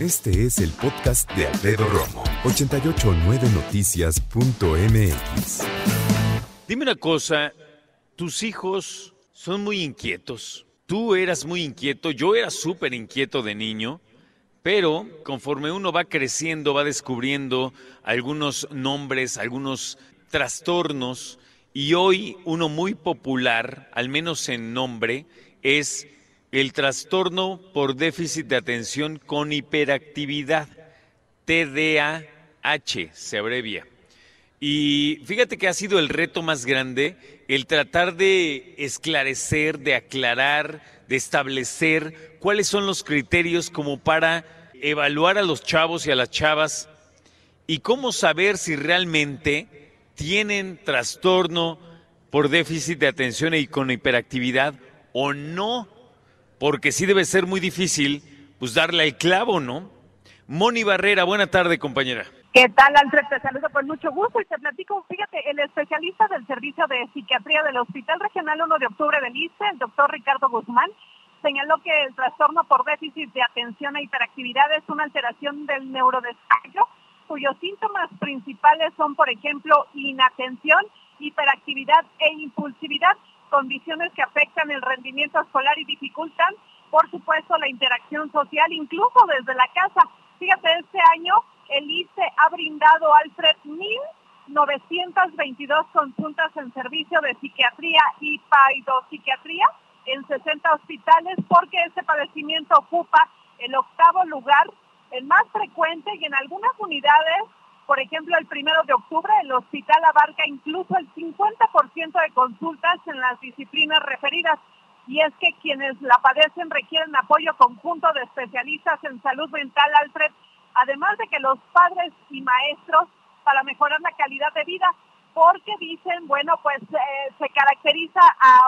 Este es el podcast de Alfredo Romo. 889noticias.mx Dime una cosa, tus hijos son muy inquietos. Tú eras muy inquieto, yo era súper inquieto de niño, pero conforme uno va creciendo, va descubriendo algunos nombres, algunos trastornos, y hoy uno muy popular, al menos en nombre, es el trastorno por déficit de atención con hiperactividad, TDAH se abrevia. Y fíjate que ha sido el reto más grande el tratar de esclarecer, de aclarar, de establecer cuáles son los criterios como para evaluar a los chavos y a las chavas y cómo saber si realmente tienen trastorno por déficit de atención y con hiperactividad o no porque sí debe ser muy difícil pues darle el clavo, ¿no? Moni Barrera, buena tarde, compañera. ¿Qué tal, Alfred? Te saludo con mucho gusto y te platico, fíjate, el especialista del Servicio de Psiquiatría del Hospital Regional 1 de Octubre del ICE, el doctor Ricardo Guzmán, señaló que el trastorno por déficit de atención e hiperactividad es una alteración del neurodesarrollo, cuyos síntomas principales son, por ejemplo, inatención, hiperactividad e impulsividad, condiciones que afectan el rendimiento escolar y dificultan, por supuesto, la interacción social, incluso desde la casa. Fíjate, este año el ICE ha brindado, Alfred, 1.922 consultas en servicio de psiquiatría y paidopsiquiatría en 60 hospitales porque este padecimiento ocupa el octavo lugar, el más frecuente y en algunas unidades por ejemplo, el primero de octubre el hospital abarca incluso el 50% de consultas en las disciplinas referidas. Y es que quienes la padecen requieren apoyo conjunto de especialistas en salud mental, Alfred, además de que los padres y maestros para mejorar la calidad de vida, porque dicen, bueno, pues eh, se caracteriza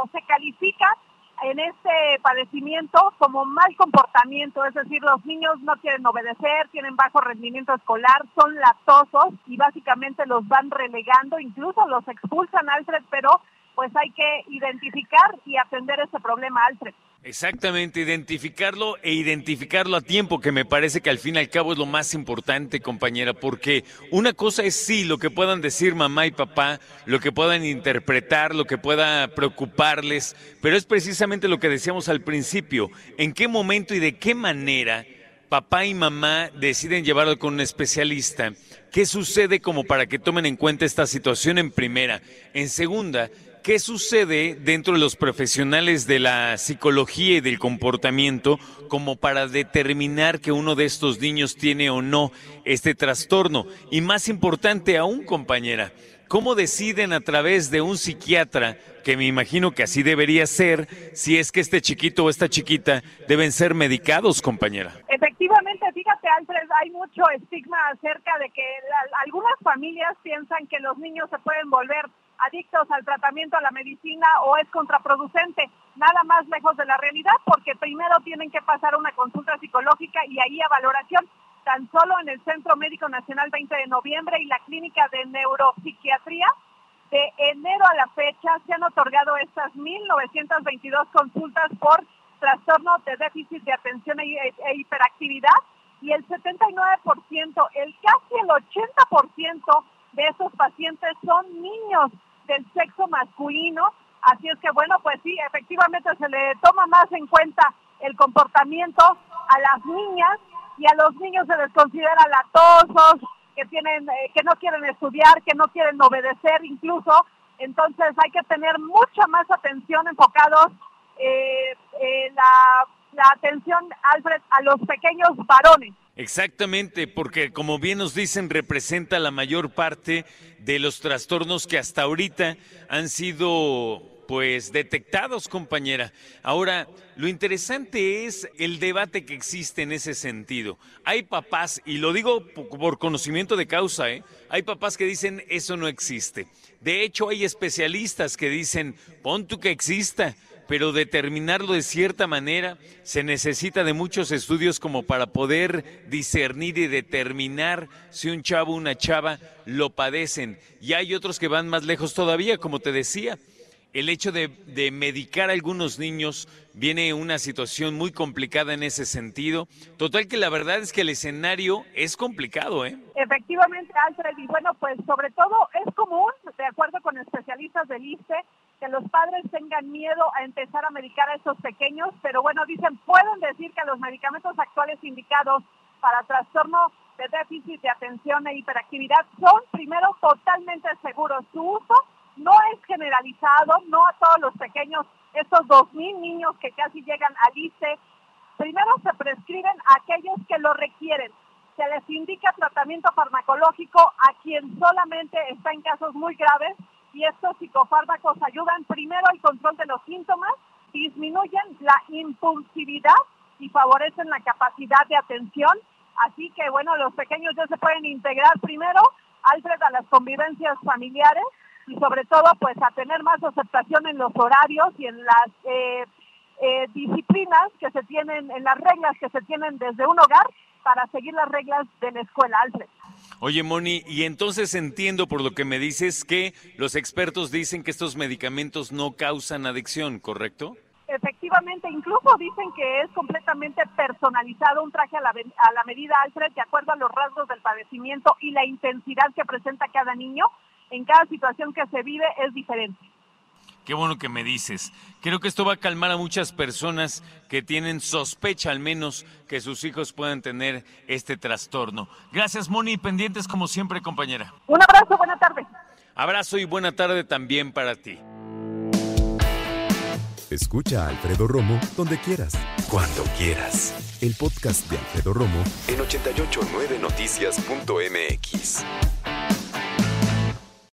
o se califica en este padecimiento como mal comportamiento, es decir, los niños no quieren obedecer, tienen bajo rendimiento escolar, son latosos y básicamente los van relegando, incluso los expulsan, Alfred, pero pues hay que identificar y atender ese problema, Alfred. Exactamente, identificarlo e identificarlo a tiempo, que me parece que al fin y al cabo es lo más importante, compañera, porque una cosa es sí, lo que puedan decir mamá y papá, lo que puedan interpretar, lo que pueda preocuparles, pero es precisamente lo que decíamos al principio, en qué momento y de qué manera papá y mamá deciden llevarlo con un especialista. ¿Qué sucede como para que tomen en cuenta esta situación en primera? En segunda, ¿Qué sucede dentro de los profesionales de la psicología y del comportamiento como para determinar que uno de estos niños tiene o no este trastorno? Y más importante aún, compañera, ¿cómo deciden a través de un psiquiatra, que me imagino que así debería ser, si es que este chiquito o esta chiquita deben ser medicados, compañera? Efectivamente, fíjate, Alfred, hay mucho estigma acerca de que algunas familias piensan que los niños se pueden volver adictos al tratamiento, a la medicina o es contraproducente. Nada más lejos de la realidad porque primero tienen que pasar una consulta psicológica y ahí a valoración. Tan solo en el Centro Médico Nacional 20 de noviembre y la Clínica de Neuropsiquiatría, de enero a la fecha se han otorgado estas 1.922 consultas por trastorno de déficit de atención e, e hiperactividad y el 79%, el casi el 80% de esos pacientes son niños del sexo masculino. Así es que bueno, pues sí, efectivamente se le toma más en cuenta el comportamiento a las niñas y a los niños se les considera latosos, que tienen, eh, que no quieren estudiar, que no quieren obedecer incluso. Entonces hay que tener mucha más atención enfocados eh, la, la atención, Alfred, a los pequeños varones. Exactamente, porque como bien nos dicen, representa la mayor parte de los trastornos que hasta ahorita han sido pues detectados, compañera. Ahora, lo interesante es el debate que existe en ese sentido. Hay papás, y lo digo por conocimiento de causa, ¿eh? hay papás que dicen eso no existe. De hecho, hay especialistas que dicen, pon tú que exista, pero determinarlo de cierta manera se necesita de muchos estudios como para poder discernir y determinar si un chavo o una chava lo padecen. Y hay otros que van más lejos todavía, como te decía el hecho de, medicar a algunos niños viene una situación muy complicada en ese sentido. Total que la verdad es que el escenario es complicado, ¿eh? Efectivamente, Alfred, y bueno, pues sobre todo es común, de acuerdo con especialistas del ICE, que los padres tengan miedo a empezar a medicar a esos pequeños, pero bueno, dicen, pueden decir que los medicamentos actuales indicados para trastorno de déficit de atención e hiperactividad son primero totalmente seguros. Su uso no es generalizado, no a todos los pequeños, estos 2.000 niños que casi llegan al ICE. Primero se prescriben a aquellos que lo requieren. Se les indica tratamiento farmacológico a quien solamente está en casos muy graves y estos psicofármacos ayudan primero al control de los síntomas, disminuyen la impulsividad y favorecen la capacidad de atención. Así que bueno, los pequeños ya se pueden integrar primero, Alfred, a las convivencias familiares y sobre todo pues a tener más aceptación en los horarios y en las eh, eh, disciplinas que se tienen, en las reglas que se tienen desde un hogar para seguir las reglas de la escuela, Alfred. Oye, Moni, y entonces entiendo por lo que me dices que los expertos dicen que estos medicamentos no causan adicción, ¿correcto? Efectivamente, incluso dicen que es completamente personalizado un traje a la, a la medida, Alfred, de acuerdo a los rasgos del padecimiento y la intensidad que presenta cada niño en cada situación que se vive es diferente. Qué bueno que me dices. Creo que esto va a calmar a muchas personas que tienen sospecha al menos que sus hijos puedan tener este trastorno. Gracias, Moni, pendientes como siempre, compañera. Un abrazo, buena tarde. Abrazo y buena tarde también para ti. Escucha a Alfredo Romo donde quieras, cuando quieras. El podcast de Alfredo Romo en 889noticias.mx.